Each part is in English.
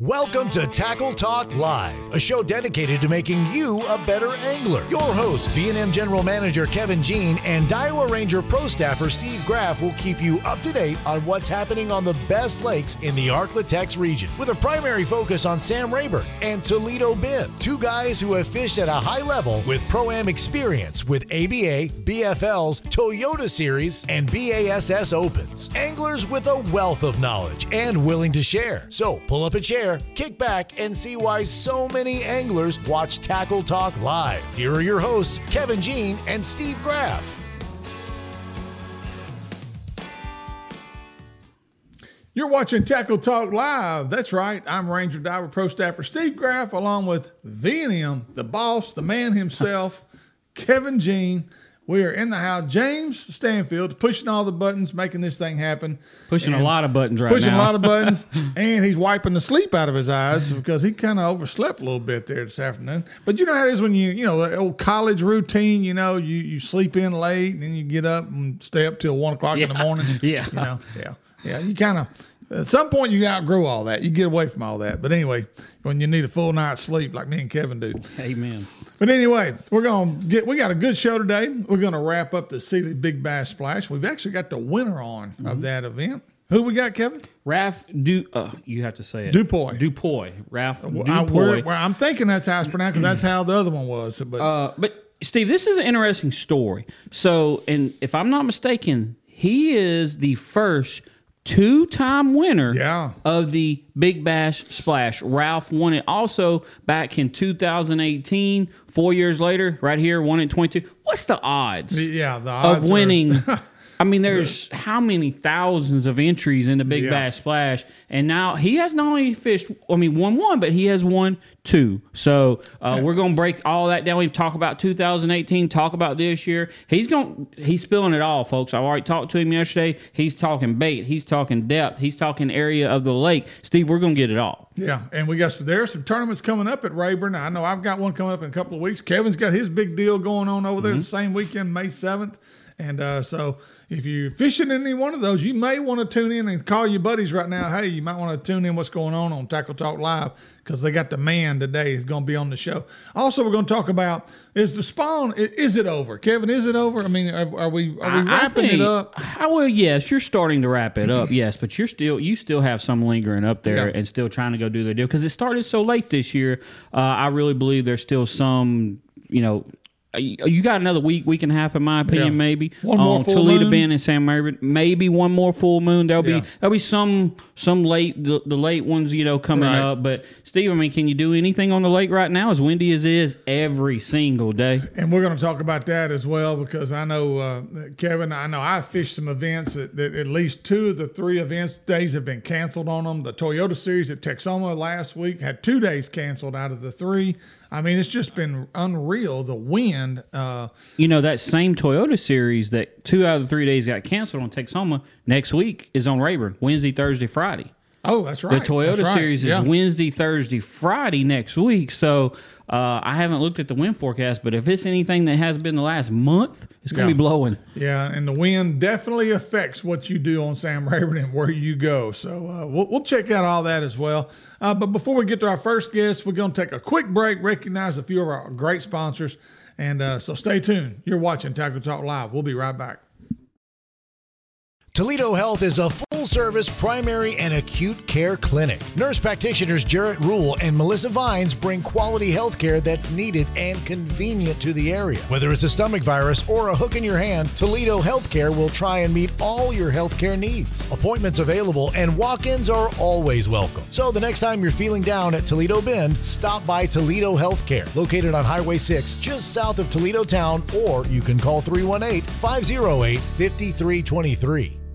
Welcome to Tackle Talk Live, a show dedicated to making you a better angler. Your host, V&M General Manager Kevin Jean and Daiwa Ranger Pro Staffer Steve Graff will keep you up to date on what's happening on the best lakes in the Arklatex region, with a primary focus on Sam Rayburn and Toledo Bend, two guys who have fished at a high level with Pro-Am experience with ABA, BFLs, Toyota Series, and BASS Opens. Anglers with a wealth of knowledge and willing to share. So pull up a chair kick back, and see why so many anglers watch Tackle Talk live. Here are your hosts, Kevin Jean and Steve Graff. You're watching Tackle Talk Live. That's right. I'm Ranger Daiwa Pro Staffer Steve Graff, along with V&M, the boss, the man himself, Kevin Jean. We are in the house. James Stanfield pushing all the buttons, making this thing happen. Pushing a lot of buttons right pushing now. Pushing a lot of buttons, and he's wiping the sleep out of his eyes because he kind of overslept a little bit there this afternoon. But you know how it is when you, you know, the old college routine. You know, you you sleep in late, and then you get up and stay up till one o'clock in the morning. Yeah. you know, yeah, yeah. You kind of at some point you outgrow all that. You get away from all that. But anyway, when you need a full night's sleep, like me and Kevin do. Amen. But anyway, we're gonna get. We got a good show today. We're gonna wrap up the Sealy Big Bass Splash. We've actually got the winner on Mm-hmm. of that event. Who we got, Kevin? Ralph Du uh, you have to say it. Dupuy. Dupuy. Ralph I, Dupuy. we're, we're- I'm thinking that's how it's pronounced because that's how the other one was. But Uh, but Steve, this is an interesting story. So, and if I'm not mistaken, he is the first two-time winner Yeah. of the Big Bass Splash. Ralph won it also back in 2018. Four years later, right here, won it 22. What's the odds? yeah, the odds of are- winning. I mean, there's how many thousands of entries in the Big Yeah. Bass Splash, and now he has not only fished. I mean, one one, but he has won two. So uh, we're gonna break all that down. We talk about 2018, talk about this year. He's going. He's spilling it all, folks. I already talked to him yesterday. He's talking bait. He's talking depth. He's talking area of the lake. Steve, we're gonna get it all. Yeah, and we got some, there are some tournaments coming up at Rayburn. I know I've got one coming up in a couple of weeks. Kevin's got his big deal going on over there Mm-hmm. the same weekend, May seventh, and uh, so if you're fishing in any one of those, you may want to tune in and call your buddies right now. Hey, you might want to tune in what's going on on Tackle Talk Live because they got the man today is going to be on the show. Also, we're going to talk about is the spawn is it over, Kevin? Is it over? I mean, are, are we are we wrapping it up? I will. Yes, you're starting to wrap it up. yes, but you're still you still have some lingering up there Yeah. and still trying to go do their deal because it started so late this year. Uh, I really believe there's still some. You know. Uh, You you got another week, week and a half, in my opinion, Yeah. maybe. One more on full Toledo moon. Bend and Sam Rayburn. Maybe one more full moon. There'll Yeah. be there'll be some some late the, the late ones, you know, coming Right. up. But Steve, I mean, can you do anything on the lake right now? As windy as it is every single day. And we're going to talk about that as well because I know, uh, Kevin, I know I fished some events that, that at least two of the three events days have been canceled on them. The Toyota Series at Texoma last week had two days canceled out of the three. I mean, it's just been unreal. The wind, uh, You know, that same Toyota series that two out of the three days got canceled on Texoma next week is on Rayburn, Wednesday, Thursday, Friday. oh, that's right. The. Toyota right. series is Yeah. Wednesday, Thursday, Friday next week. So uh, I haven't looked at the wind forecast, but if it's anything that has been the last month, it's going to Yeah. be blowing. Yeah, and the wind definitely affects what you do on Sam Rayburn and where you go. So uh, we'll, we'll check out all that as well. Uh, but before we get to our first guest, we're going to take a quick break, recognize a few of our great sponsors. And uh, so stay tuned. You're watching Tackle Talk Live. We'll be right back. Toledo Health is a full service primary and acute care clinic. Nurse practitioners Jarrett Rule and Melissa Vines bring quality health care that's needed and convenient to the area. Whether it's a stomach virus or a hook in your hand, Toledo Healthcare will try and meet all your healthcare needs. Appointments available and walk ins are always welcome. So the next time you're feeling down at Toledo Bend, stop by Toledo Healthcare, located on Highway 6, just south of Toledo Town, or you can call 318 508 5323.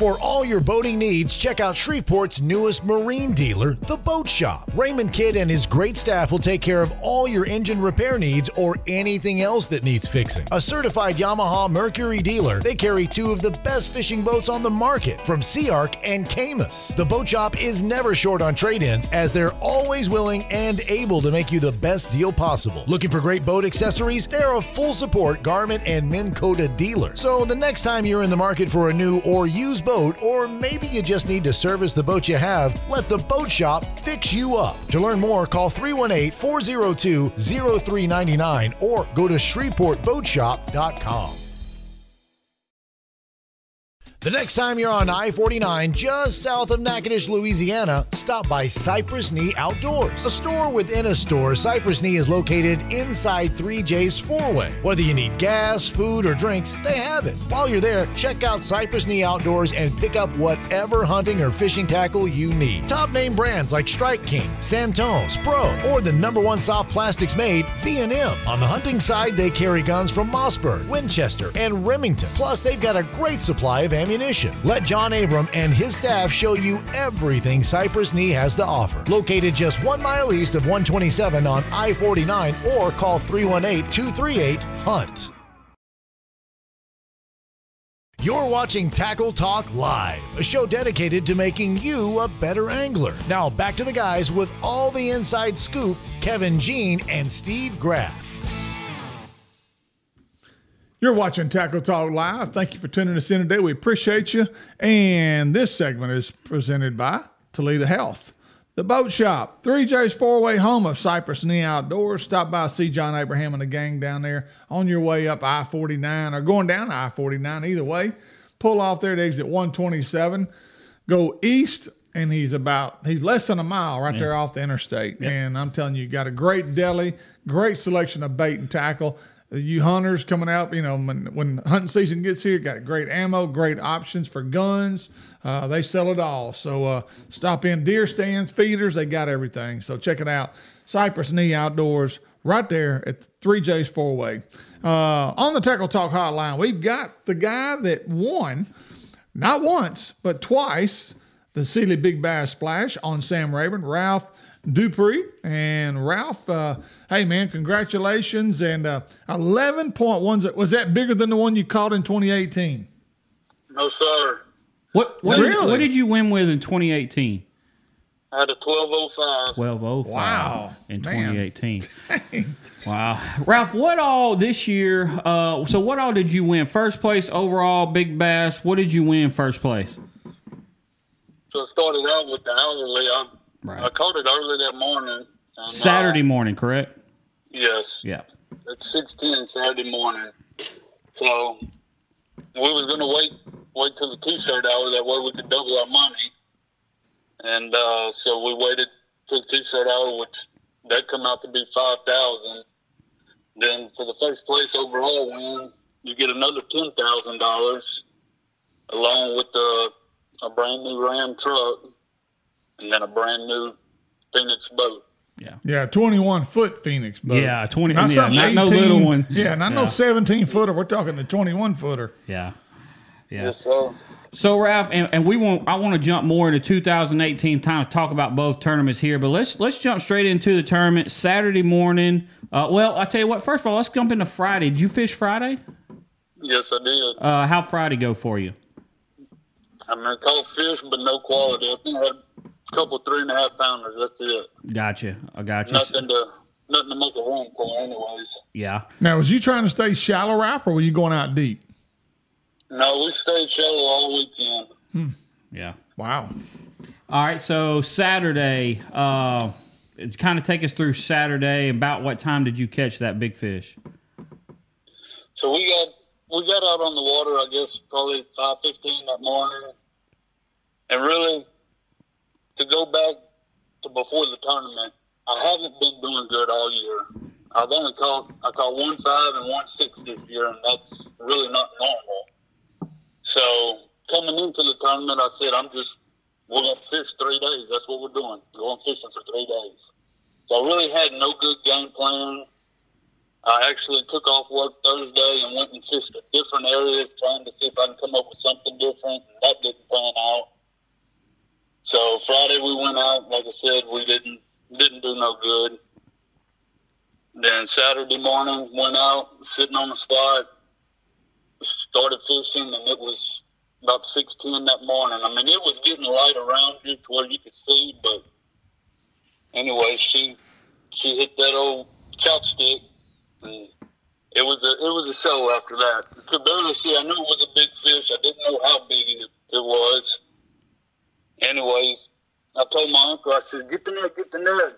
For all your boating needs, check out Shreveport's newest marine dealer, The Boat Shop. Raymond Kidd and his great staff will take care of all your engine repair needs or anything else that needs fixing. A certified Yamaha Mercury dealer, they carry two of the best fishing boats on the market from SeaArk and Caymas. The Boat Shop is never short on trade ins as they're always willing and able to make you the best deal possible. Looking for great boat accessories? They're a full support Garmin and Minn Kota dealer. So the next time you're in the market for a new or used boat, or maybe you just need to service the boat you have, let the Boat Shop fix you up. To learn more, call 318 402 0399 or go to ShreveportBoatShop.com. The next time you're on I 49 just south of Natchitoches, Louisiana, stop by Cypress Knee Outdoors. A store within a store, Cypress Knee is located inside 3J's four way. Whether you need gas, food, or drinks, they have it. While you're there, check out Cypress Knee Outdoors and pick up whatever hunting or fishing tackle you need. Top name brands like Strike King, Santone, Spro, or the number one soft plastics made, V&M. On the hunting side, they carry guns from Mossberg, Winchester, and Remington. Plus, they've got a great supply of ammunition ammunition. Let John Abram and his staff show you everything Cypress Knee has to offer. Located just one mile east of 127 on I 49 or call 318 238 HUNT. You're watching Tackle Talk Live, a show dedicated to making you a better angler. Now, back to the guys with all the inside scoop Kevin Jean and Steve Graff. You're watching Tackle Talk Live. Thank you for tuning us in today. We appreciate you. And this segment is presented by Toledo Health. The Boat Shop, 3J's four way home of Cypress Knee Outdoors. Stop by, see John Abraham and the gang down there on your way up I 49 or going down I 49, either way. Pull off there at exit 127, go east, and he's about, he's less than a mile right yeah. there off the interstate. And I'm telling you, you got a great deli, great selection of bait and tackle you hunters coming out, you know, when, when hunting season gets here, got great ammo, great options for guns. Uh, they sell it all. So uh, stop in deer stands, feeders, they got everything. So check it out. Cypress Knee Outdoors, right there at 3J's Four Way. Uh, on the Tackle Talk Hotline, we've got the guy that won, not once, but twice, the Sealy Big Bass Splash on Sam Rayburn, Ralph Dupree. And Ralph, uh, hey man, congratulations! And uh, eleven point one was that bigger than the one you caught in 2018? No, sir. What what, really? did, what did you win with in 2018? I had a 1205. 1205. Wow. In 2018. wow. Ralph, what all this year? Uh, so, what all did you win? First place overall, Big Bass. What did you win first place? So, I started out with the hourly. I, right. I caught it early that morning. And, Saturday uh, morning, correct? Yes. Yeah. It's six ten Saturday morning. So we was gonna wait wait till the t-shirt hour that way we could double our money. And uh, so we waited till the t-shirt hour, which that come out to be five thousand. Then for the first place overall win, you get another ten thousand dollars, along with the a brand new Ram truck, and then a brand new Phoenix boat. Yeah. Yeah, 21 foot Phoenix boat. Yeah, 20. Not, yeah, not 18, no little one. Yeah, not yeah. no 17 footer. We're talking the 21 footer. Yeah. Yeah. Yes, sir. So Ralph, and, and we want I want to jump more into 2018 time to talk about both tournaments here, but let's let's jump straight into the tournament Saturday morning. Uh, well, I tell you what. First of all, let's jump into Friday. Did you fish Friday? Yes, I did. Uh, how Friday go for you? I mean, I caught fish, but no quality. I think I had couple three and a half pounders. That's it. Gotcha. I got you. Nothing to nothing to make a run for, anyways. Yeah. Now, was you trying to stay shallow, Ralph, or were you going out deep? No, we stayed shallow all weekend. Hmm. Yeah. Wow. All right. So Saturday, uh, it's kind of take us through Saturday. About what time did you catch that big fish? So we got we got out on the water. I guess probably five fifteen that morning, and really to go back to before the tournament, I haven't been doing good all year. I've only caught I caught one five and one six this year, and that's really not normal. So coming into the tournament, I said I'm just we're gonna fish three days. That's what we're doing. We're going fishing for three days. So I really had no good game plan. I actually took off work Thursday and went and fished at different areas, trying to see if I can come up with something different. And that didn't pan out. So Friday we went out. Like I said, we didn't didn't do no good. Then Saturday morning went out, sitting on the spot, started fishing, and it was about six ten that morning. I mean, it was getting light around you to where you could see, but anyway, she she hit that old chopstick, and it was a it was a show after that. Could barely see. I knew it was a big fish. I didn't know how big it, it was anyways, I told my uncle, I said, get the net, get the net.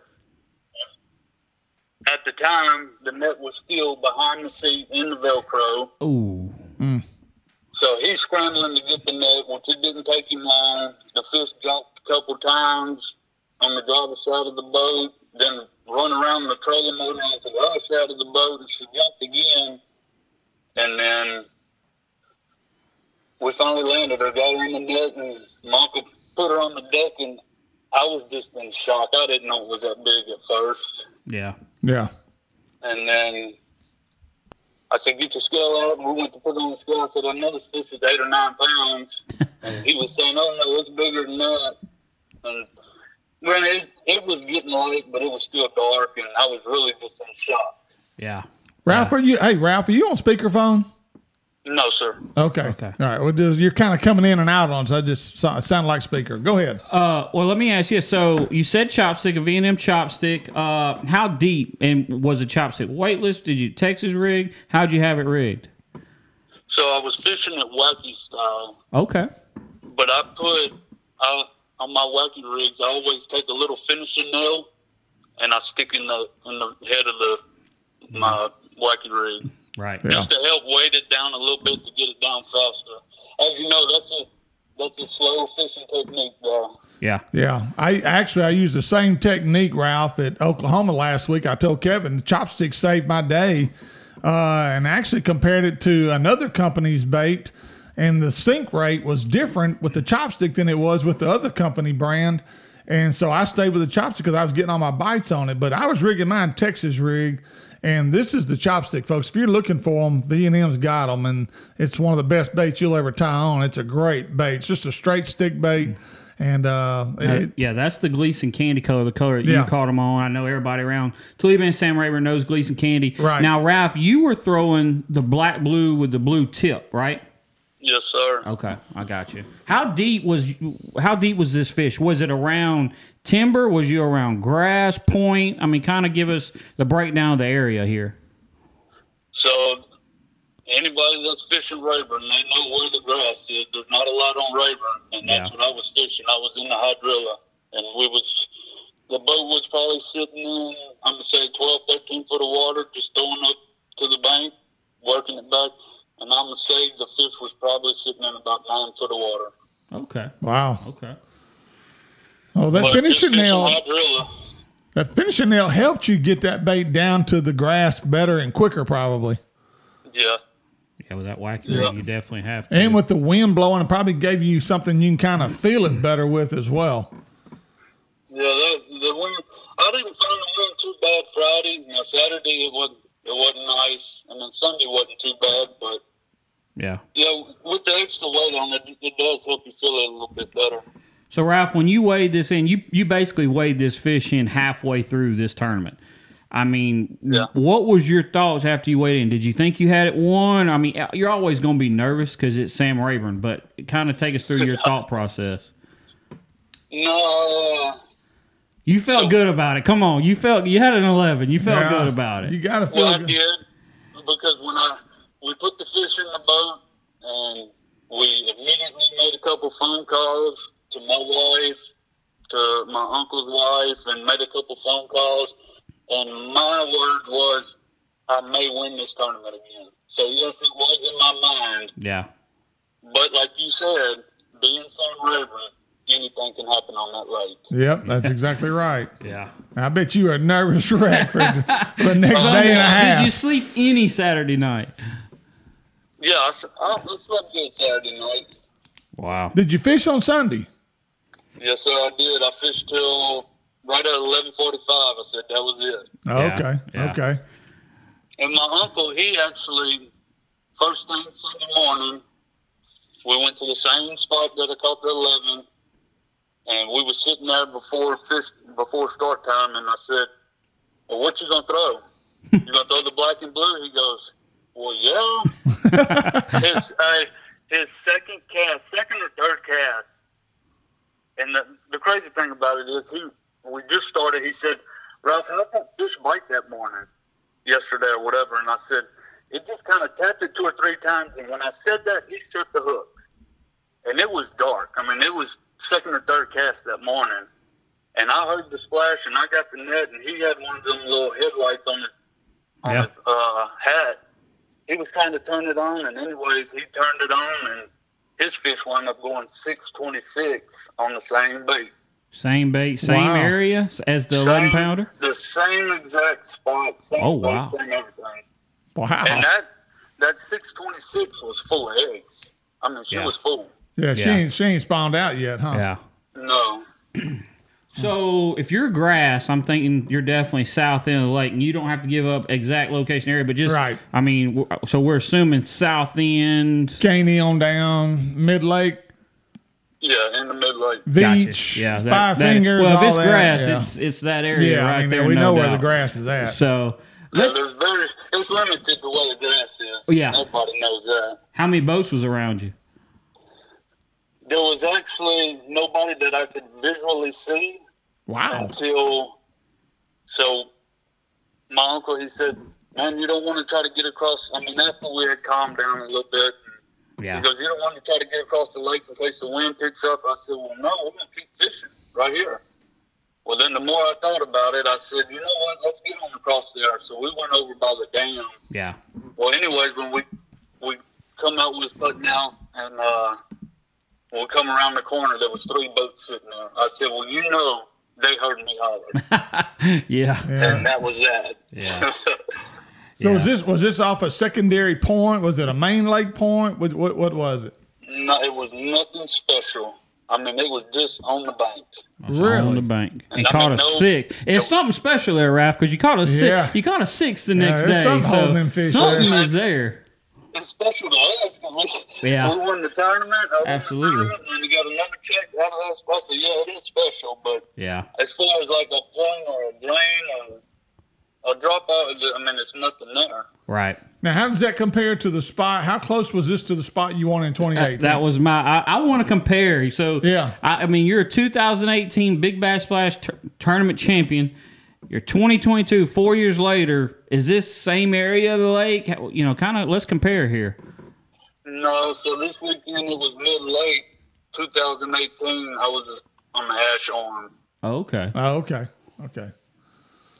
At the time, the net was still behind the seat in the Velcro. Ooh. Mm. So he's scrambling to get the net, which it didn't take him long. The fish jumped a couple times on the driver's side of the boat, then run around the trolling motor onto the other side of the boat, and she jumped again. And then we finally landed her, got her in the net, and my uncle put her on the deck, and I was just in shock. I didn't know it was that big at first. Yeah. Yeah. And then I said, get your scale out. And we went to put on the scale. I said, I know this fish is eight or nine pounds. and he was saying, oh, no, it's bigger than that. And when it, it was getting late, but it was still dark, and I was really just in shock. Yeah. Ralph, are you? Hey, Ralph, are you on speakerphone? No, sir. Okay. Okay. All right. Well, just, you're kind of coming in and out on, so I just saw, it sounded like speaker. Go ahead. Uh, well, let me ask you. So you said chopstick, a V&M chopstick. Uh, how deep and was the chopstick weightless? Did you Texas rig? How'd you have it rigged? So I was fishing at wacky style, Okay. but I put I, on my wacky rigs. I always take a little finishing nail, and I stick in the in the head of the my wacky rig. Right. Yeah. just to help weight it down a little bit to get it down faster. As you know, that's a that's a slow fishing technique, though. Yeah. Yeah, I actually I used the same technique, Ralph, at Oklahoma last week. I told Kevin the chopstick saved my day, uh, and actually compared it to another company's bait, and the sink rate was different with the chopstick than it was with the other company brand. And so I stayed with the chopstick because I was getting all my bites on it. But I was rigging mine Texas rig, and this is the chopstick, folks. If you're looking for them, V and M's got them, and it's one of the best baits you'll ever tie on. It's a great bait. It's just a straight stick bait, and uh, Uh, it, yeah, that's the Gleason candy color, the color that you caught them on. I know everybody around Toledo and Sam Rayburn knows Gleason candy. Right. Now, Ralph, you were throwing the black blue with the blue tip, right? Yes, sir. Okay, I got you. How deep was how deep was this fish? Was it around timber? Was you around grass point? I mean, kind of give us the breakdown of the area here. So anybody that's fishing Rayburn, they know where the grass is. There's not a lot on Rayburn, and that's Yeah. what I was fishing. I was in the hydrilla, and we was the boat was probably sitting in I'm gonna say 12, 13 foot of water, just throwing up to the bank, working it back, and I'm gonna say the fish was probably sitting in about nine foot of water. Okay, wow. okay. Oh, that But finishing nail, that finishing nail helped you get that bait down to the grass better and quicker, probably. Yeah. Yeah, with that wacky Yeah. rig, you definitely have to. And with the wind blowing, it probably gave you something you can kind of feel it better with as well. Yeah, that, the wind. I didn't find the wind too bad Friday. Now Saturday it wasn't. It wasn't nice, and then Sunday wasn't too bad. But yeah. yeah, with the extra weight on it, it does help you feel it a little bit better. So Ralph, when you weighed this in, you you basically weighed this fish in halfway through this tournament. I mean, Yeah. what was your thoughts after you weighed in? Did you think you had it won? I mean, you're always going to be nervous because it's Sam Rayburn, but kind of take us through your thought process. No, uh, You felt So- good about it. Come on, you felt you had an eleven. You felt Yeah. good about it. You got to feel well I good. did because when I we put the fish in the boat and we immediately made a couple phone calls to my wife, to my uncle's wife, and made a couple phone calls. And my word was, I may win this tournament again. So yes, it was in my mind. Yeah, But like you said, being Sam Rayburn, anything can happen on that lake. Yep, that's exactly right. yeah. I bet you were a nervous wreck for the next So, day and a half. Did you sleep any Saturday night? Yeah, I, s- I, I slept good Saturday night. Wow. Did you fish on Sunday? Yes, sir, I did. I fished till right at eleven forty-five. I said that was it. Oh, Yeah, okay, yeah. okay. And my uncle, he actually first thing Sunday morning, we went to the same spot that I caught the eleven, and we were sitting there before fish before start time, and I said, "Well, what you gonna throw? you gonna throw the black and blue?" He goes, "Well, yeah." his uh, his second cast, second or third cast, and the the crazy thing about it is he we just started. He said, "Ralph, how did that fish bite that morning, yesterday or whatever?" And I said, "It just kind of tapped it two or three times." And when I said that, he set the hook. and it was dark. I mean, it was second or third cast that morning, and I heard the splash, and I got the net, and he had one of them little headlights on his on Yeah. his uh, hat. He was trying to turn it on, and anyways, he turned it on, and his fish wound up going six twenty six on the same bait. Same bait, same Wow. area as the 11 pounder. The same exact spot, same Oh, bait, wow. same everything. Wow. And that that six twenty six was full of eggs. I mean, she Yeah. was full. yeah, she Yeah. ain't she ain't spawned out yet, huh? Yeah. No, So if you're grass, I'm thinking you're definitely south end of the lake, and you don't have to give up exact location area, but just Right. I mean, so we're assuming south end. Caney on down, Mid Lake, yeah, in the mid lake. Beach, Yeah, that- Five that- Fingers. Well, if all it's that, grass, yeah. it's it's that area yeah. right I mean, there. we no know where the grass is at. So Yeah, let's. there's very it's limited the way the grass is. Yeah. Nobody knows that. How many boats was around you? There was actually nobody that I could visually see wow. until so my uncle he said, Man, you don't want to try to get across I mean after we had calmed down a little bit Yeah. he goes, You don't want to try to get across the lake in case the wind picks up. I said, Well no, we're gonna keep fishing right here. Well then the more I thought about it, I said, You know what, let's get on across there. So we went over by the dam. Yeah. Well anyways when we we come out we was putting out and uh when we come around the corner there was three boats sitting there. I said, Well you know they heard me holler. yeah. and that was that. Yeah. So was this was this off a secondary point? Was it a main lake point? What what, what was it? no, it was nothing special. I mean, it was just on the bank. Really? On the bank and And caught mean, a no- six. It's something special there, Ralph, because you caught a six. Yeah. You caught a six the next day. something so holding them fish something there. is there. It's special to us. 'cause We, Yeah. we won the tournament. I won the Absolutely. tournament, And we got another check out of that spot. So, yeah, it is special. But Yeah. as far as like a point or a drain or a drop dropout, I mean, it's nothing there. Right. Now, how does that compare to the spot? How close was this to the spot you won in 2018? That was my. I, I want to compare. So Yeah. I, I mean, you're a 2018 Big Bass Splash tur- tournament champion. You're 2022, four years later. Is this same area of the lake? You know, kind of. Let's compare here. No, so this weekend it was mid late 2018. I was on the Ash Arm. Oh, okay. oh, okay, okay,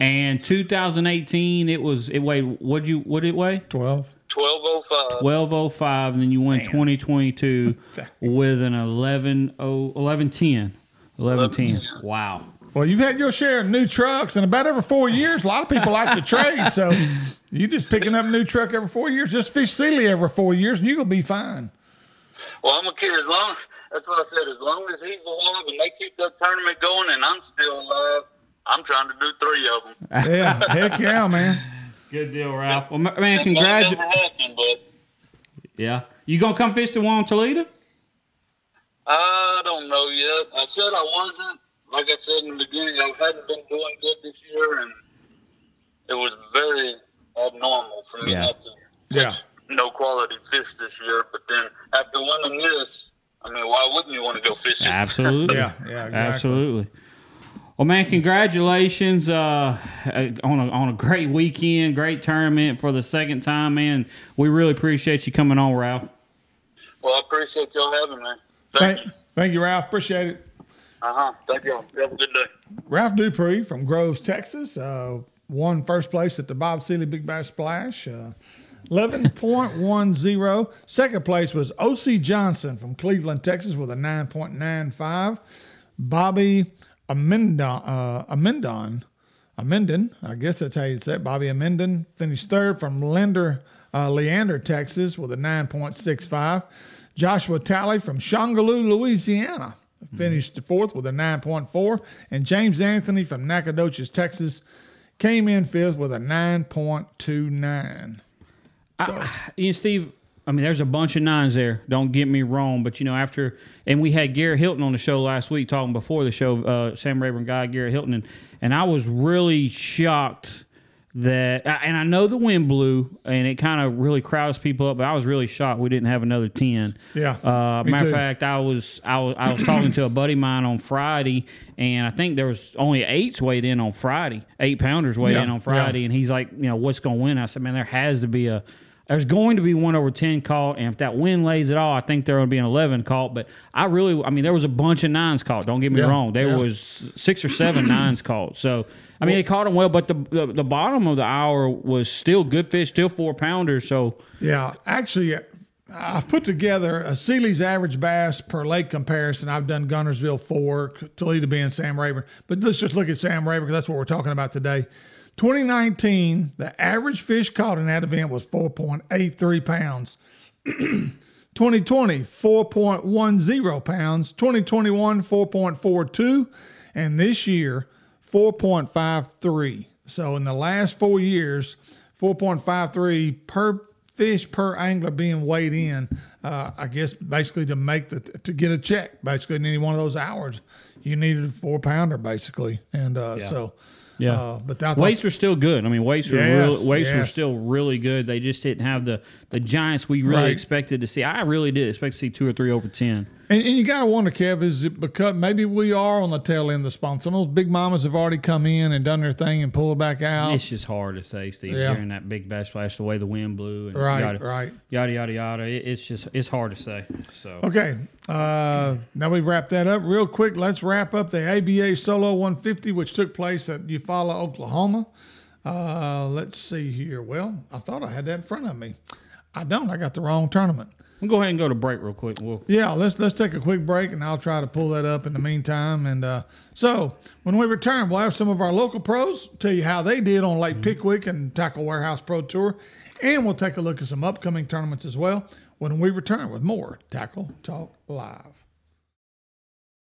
And 2018, it was. It weighed. What'd you? What did it weigh? 12. 1205. 1205, and then you win 2022 with an 11 1110. 1110. Wow. Well, you've had your share of new trucks, and about every four years, a lot of people like to trade. So you just picking up a new truck every four years. Just fish Sealy every four years, and you're gonna be fine. Well, I'm gonna keep as long. That's what I said. As long as he's alive and they keep that tournament going, and I'm still alive, I'm trying to do three of them. Yeah, heck yeah, man. Good deal, Ralph. Well, ma- man, That congratulations. but Yeah. You gonna come fish the one in Toledo? I don't know yet. I said I wasn't. Like I said in the beginning, I hadn't been doing good this year, and it was very abnormal for me Yeah. not to Yeah. catch no quality fish this year. But then after winning this, I mean, why wouldn't you want to go fishing? Absolutely. Yeah, yeah, exactly. Absolutely. Well, man, congratulations uh, on a on a great weekend, great tournament for the second time, man. We really appreciate you coming on, Ralph. Well, I appreciate y'all having me. Thank, Thank, thank you, Ralph. Appreciate it. Uh huh. Thank y'all. Have a good day. Ralph Dupree from Groves, Texas, uh, won first place at the Bob Sealy Big Bass Splash. Uh, 11.10. Second place was O.C. Johnson from Cleveland, Texas, with a 9.95. Bobby Amendon, uh, Amendon, Amendon, I guess that's how you say it. Bobby Amendon finished third from Linder, uh, Leander, Texas, with a 9.65. Joshua Talley from Shongaloo, Louisiana, finished fourth with a 9.4. And James Anthony from Nacogdoches, Texas, came in fifth with a 9.29. you know, Steve, I mean, there's a bunch of nines there. Don't get me wrong, but you know, after and we had Garrett Hilton on the show last week talking before the show, uh, Sam Rayburn guy, Garrett Hilton, and, and I was really shocked that, and I know the wind blew and it kind of really crowds people up, but I was really shocked we didn't have another ten. Yeah, Uh, matter of fact, I was I was I was talking to a buddy of mine on Friday, and I think there was only eights weighed in on Friday, eight pounders weighed Yeah, in on yeah. Friday, and he's like, you know, what's going to win? I said, man, there has to be a There's going to be one over 10 caught, and if that wind lays it all, I think there will be an 11 caught. But I really, I mean, there was a bunch of nines caught. Don't get me Yeah, wrong. There yeah. was six or seven nines caught. So, I mean, they caught them well, but the, the the bottom of the hour was still good fish, still four pounders. So, Yeah, actually, uh, I've put together a Sealy's average bass per lake comparison. I've done Guntersville, Fork, Toledo Bend, Sam Rayburn. But let's just look at Sam Rayburn because that's what we're talking about today. 2019, the average fish caught in that event was 4.83 pounds. 2020, 4.10 pounds. 2021, 4.42. And this year, 4.53. So in the last four years, 4.53 per fish per angler being weighed in. Uh, I guess basically to make the to get a check, basically in any one of those hours, you needed a four pounder basically, and uh, so Yeah. Uh, but thought, weights were still good. I mean, weights were Yes, real, weights were still really good. They just didn't have the the giants we really Right. expected to see. I really did expect to see two or three over 10. And, and you got to wonder, Kev, is it because maybe we are on the tail end of the spawn? Some of those big mamas have already come in and done their thing and pulled back out. It's just hard to say, Steve, Yeah. during that big bash splash, the way the wind blew. And Right, yada, right. Yada, yada, yada. It, it's just, it's hard to say. So, Okay, uh, now we've wrapped that up real quick. Let's wrap up the ABA Solo 150, which took place at Eufaula, Oklahoma. Uh, let's see here. Well, I thought I had that in front of me. I don't. I got the wrong tournament. We'll go ahead and go to break real quick. We'll, Yeah, let's let's take a quick break, and I'll try to pull that up in the meantime. And uh, so when we return, we'll have some of our local pros tell you how they did on Lake Pickwick and Tackle Warehouse Pro Tour, and we'll take a look at some upcoming tournaments as well when we return with more Tackle Talk Live.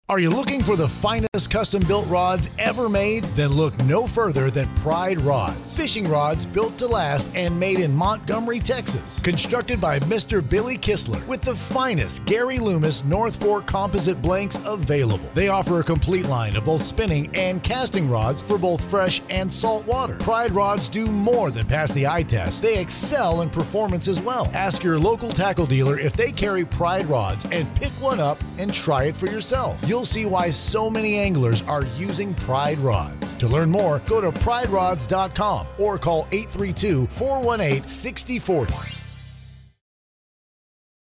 Are you looking for the finest custom built rods ever made? Then look no further than Pride Rods. Fishing rods built to last and made in Montgomery, Texas. Constructed by Mr. Billy Kistler with the finest Gary Loomis North Fork composite blanks available. They offer a complete line of both spinning and casting rods for both fresh and salt water. Pride Rods do more than pass the eye test. They excel in performance as well. Ask your local tackle dealer if they carry Pride Rods and pick one up and try it for yourself. You'll see why so many anglers are using Pride Rods. To learn more, go to priderods.com or call 832 418 6040.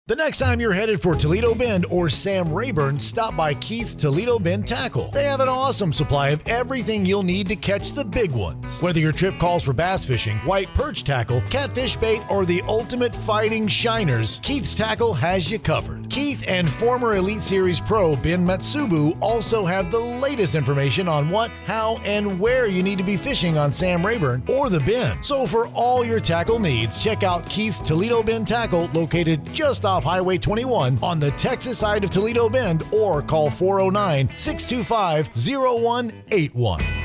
The next time you're headed for Toledo Bend or Sam Rayburn, stop by Keith's Toledo Bend Tackle. They have an awesome supply of everything you'll need to catch the big ones. Whether your trip calls for bass fishing, white perch tackle, catfish bait, or the ultimate fighting shiners, Keith's Tackle has you covered. Keith and former Elite Series pro Ben Matsubu also have the latest information on what, how, and where you need to be fishing on Sam Rayburn or the Bend. So for all your tackle needs, check out Keith's Toledo Bend Tackle located just off Highway 21 on the Texas side of Toledo Bend or call 409 625 0181.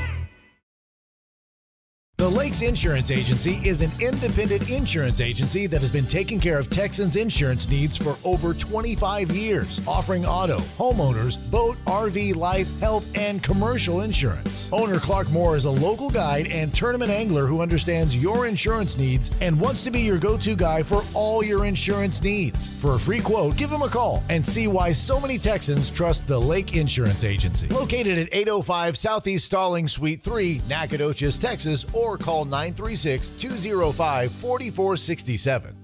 The Lakes Insurance Agency is an independent insurance agency that has been taking care of Texans' insurance needs for over 25 years, offering auto, homeowners, boat, RV, life, health, and commercial insurance. Owner Clark Moore is a local guide and tournament angler who understands your insurance needs and wants to be your go to guy for all your insurance needs. For a free quote, give him a call and see why so many Texans trust the Lake Insurance Agency. Located at 805 Southeast Stalling Suite 3, Nacogdoches, Texas, or call 936 205 4467.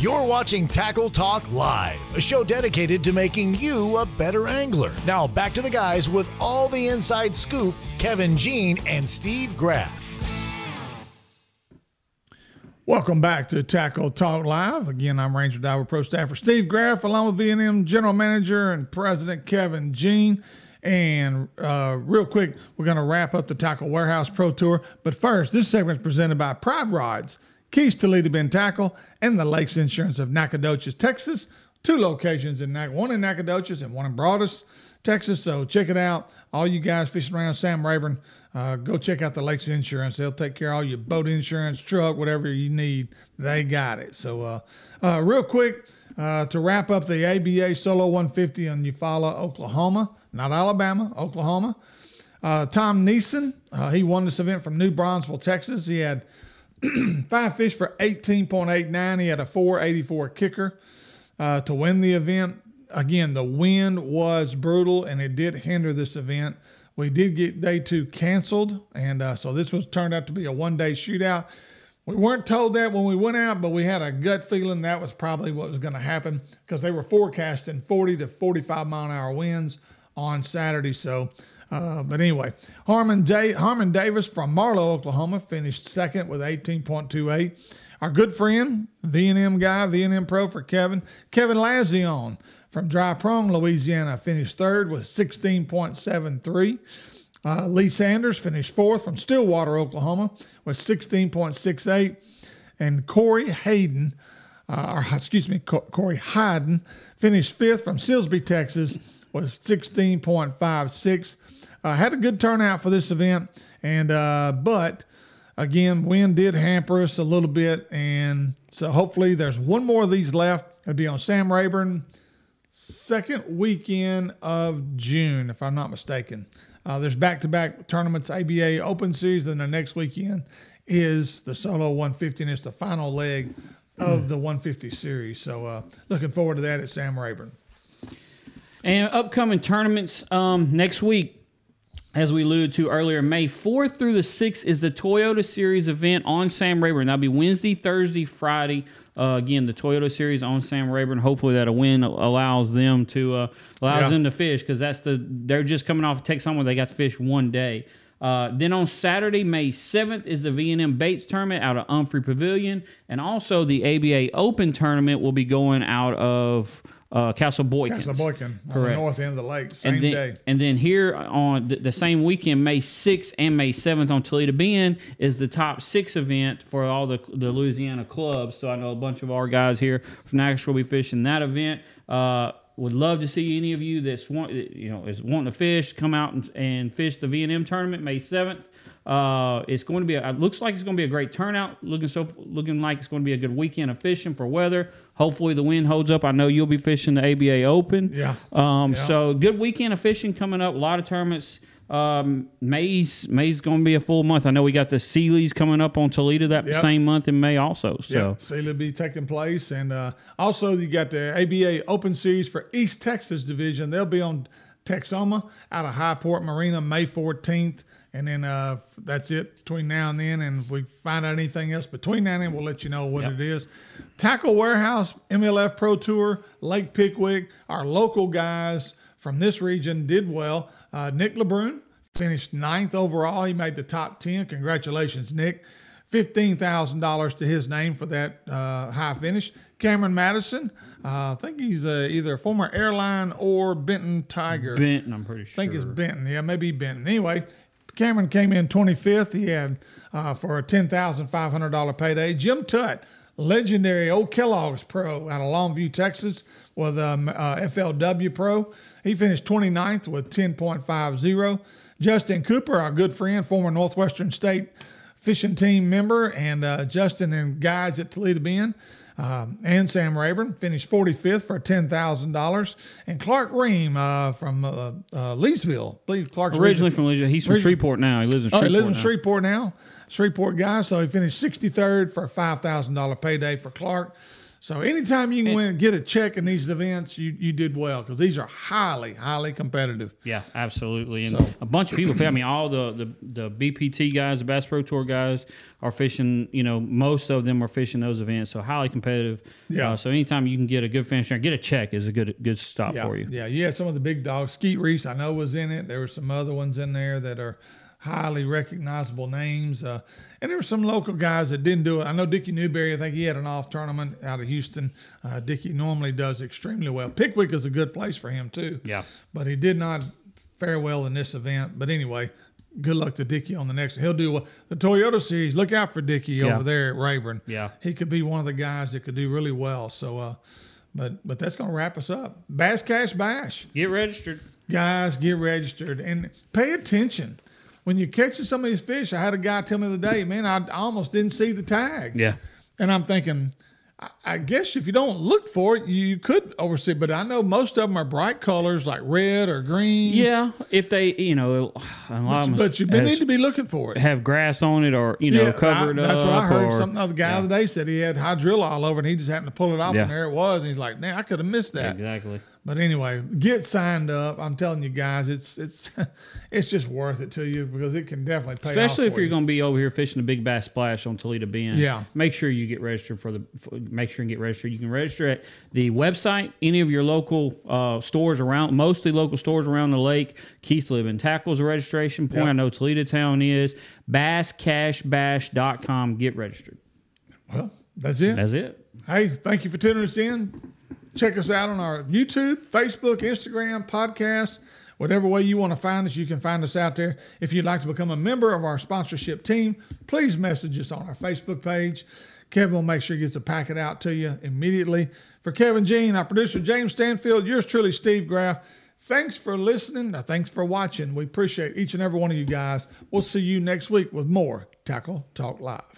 You're watching Tackle Talk Live, a show dedicated to making you a better angler. Now, back to the guys with all the inside scoop Kevin Jean and Steve Graff. Welcome back to Tackle Talk Live. Again, I'm Ranger Daiwa Pro Staffer Steve Graff, along with V&M General Manager and President Kevin Jean. And uh, real quick, we're going to wrap up the Tackle Warehouse Pro Tour. But first, this segment is presented by Pride Rods, Keith's Toledo Bend Tackle, and the Lakes Insurance of Nacogdoches, Texas. Two locations in Nac- one in Nacogdoches and one in Broadus, Texas. So check it out. All you guys fishing around Sam Rayburn, uh, go check out the Lakes Insurance. They'll take care of all your boat insurance, truck, whatever you need. They got it. So, uh, uh, real quick, uh, to wrap up the ABA Solo 150 on Eufaula, Oklahoma, not Alabama, Oklahoma. Uh, Tom Neeson, uh, he won this event from New Braunfels, Texas. He had five fish for 18.89. He had a 484 kicker uh, to win the event. Again, the wind was brutal and it did hinder this event. We did get day two canceled, and uh, so this was turned out to be a one day shootout. We weren't told that when we went out, but we had a gut feeling that was probably what was going to happen because they were forecasting 40 to 45 mile an hour winds on Saturday. So, uh, but anyway, Harmon, Harmon Davis from Marlow, Oklahoma, finished second with 18.28. Our good friend, V&M guy, V&M Pro for Kevin, Kevin Lazion from Dry Prong, Louisiana, finished third with 16.73. Uh, Lee Sanders finished fourth from Stillwater, Oklahoma, with 16.68. And Corey Hayden, uh, or excuse me, Corey Hayden, finished fifth from Silsbee, Texas, with 16.56. Uh, had a good turnout for this event, and uh, but again, wind did hamper us a little bit, and so hopefully there's one more of these left. It'll be on Sam Rayburn second weekend of June, if I'm not mistaken. Uh, there's back-to-back tournaments, ABA Open Series, and the next weekend is the Solo 150, and it's the final leg of the 150 series. So uh, looking forward to that at Sam Rayburn. And upcoming tournaments um, next week, as we alluded to earlier, May 4th through the 6th is the Toyota Series event on Sam Rayburn. That'll be Wednesday, Thursday, Friday. Uh, again, the Toyota Series on Sam Rayburn. Hopefully, that a win allows them to uh, allows yeah. them to fish because that's the they're just coming off Texas where they got to fish one day. Uh, then on Saturday, May 7th, is the V&M Baits Tournament out of Umphrey Pavilion. And also the ABA Open Tournament will be going out of uh, Cassells-Boykin. Castle Boykin, on the north end of the lake, same and then, day. And then here on the, the, same weekend, May 6th and May 7th on Toledo Bend is the top six event for all the, the Louisiana clubs. So I know a bunch of our guys here from Nashville will be fishing that event. Uh, would love to see any of you that's want you know is wanting to fish come out and, and fish the V and M tournament May seventh. Uh, it's going to be. A, it looks like it's going to be a great turnout. Looking so, looking like it's going to be a good weekend of fishing for weather. Hopefully the wind holds up. I know you'll be fishing the ABA Open. Yeah. Um. Yeah. So good weekend of fishing coming up. A lot of tournaments. Um, May's May's going to be a full month. I know we got the Sealy's coming up on Toledo that yep. same month in May also. So yep. Sealy be taking place, and uh, also you got the ABA Open Series for East Texas Division. They'll be on Texoma out of Highport Marina May 14th. And then uh, that's it between now and then. And if we find out anything else between now and then, we'll let you know what yep. it is. Tackle Warehouse, MLF Pro Tour, Lake Pickwick, our local guys from this region did well. Uh, Nick LeBrun finished ninth overall. He made the top 10. Congratulations, Nick. $15,000 to his name for that uh, high finish. Cameron Madison, uh, I think he's uh, either a former airline or Benton Tiger. Benton, I'm pretty sure. I think it's Benton. Yeah, maybe Benton. Anyway, Cameron came in 25th. He had uh, for a $10,500 payday. Jim Tutt, legendary old Kellogg's pro out of Longview, Texas, with um, uh, FLW pro. He finished 29th with 10.50. Justin Cooper, our good friend, former Northwestern State fishing team member, and uh, Justin and guides at Toledo Bend. Um, and Sam Rayburn finished 45th for $10,000. And Clark Reehm uh, from uh, uh, Leesville. I believe Clark's originally from Leesville. He's from originally, Shreveport now. He lives in Shreveport. Oh, he lives in now. Shreveport now. Shreveport guy. So he finished 63rd for a $5,000 payday for Clark. So anytime you can win, get a check in these events, you, you did well because these are highly, highly competitive. Yeah, absolutely. And so. a bunch of people, I mean, all the, the, the BPT guys, the Bass Pro Tour guys are fishing, you know, most of them are fishing those events. So highly competitive. Yeah. Uh, so anytime you can get a good finish, get a check is a good good stop yeah. for you. Yeah. Had some of the big dogs. Skeet Reese, I know, was in it. There were some other ones in there that are highly recognizable names. Uh, and there were some local guys that didn't do it. I know Dickie Newberry, I think he had an off tournament out of Houston. Uh, Dickie normally does extremely well. Pickwick is a good place for him, too. Yeah. But he did not fare well in this event. But anyway, good luck to Dickie on the next. He'll do well. The Toyota Series, look out for Dickie yeah. over there at Rayburn. Yeah. He could be one of the guys that could do really well. So, uh, but but that's going to wrap us up. Bass Cash Bash. Get registered. Guys, get registered and pay attention when you're catching some of these fish, I had a guy tell me the other day, man, I almost didn't see the tag. Yeah. And I'm thinking, I guess if you don't look for it, you could oversee. But I know most of them are bright colors like red or green. Yeah, if they, you know, a lot but, of them but you need to be looking for it. Have grass on it or you know yeah, cover it I, That's what I heard. Or, Something other guy yeah. the other day said he had hydrilla all over, and he just happened to pull it off, Yeah. and there it was. And he's like, "Man, I could have missed that." exactly. But anyway, get signed up. I'm telling you guys, it's it's it's just worth it to you because it can definitely pay. Especially if you're you. going to be over here fishing the Big Bass Splash on Toledo Bend. Yeah. Make sure you get registered for the. For, make sure and get registered. You can register at the website, any of your local uh, stores around, mostly local stores around the lake. Keith's Living Tackles a registration point. Yep. I know Toledo Town is. BassCashBash.com. Get registered. Well, that's it. That's it. Hey, thank you for tuning us in. Check us out on our YouTube, Facebook, Instagram, podcast, whatever way you want to find us, you can find us out there. If you'd like to become a member of our sponsorship team, please message us on our Facebook page. Kevin will make sure he gets a packet out to you immediately. For Kevin Jean, our producer James Stanfield, yours truly, Steve Graf. Thanks for listening. Thanks for watching. We appreciate each and every one of you guys. We'll see you next week with more Tackle Talk Live.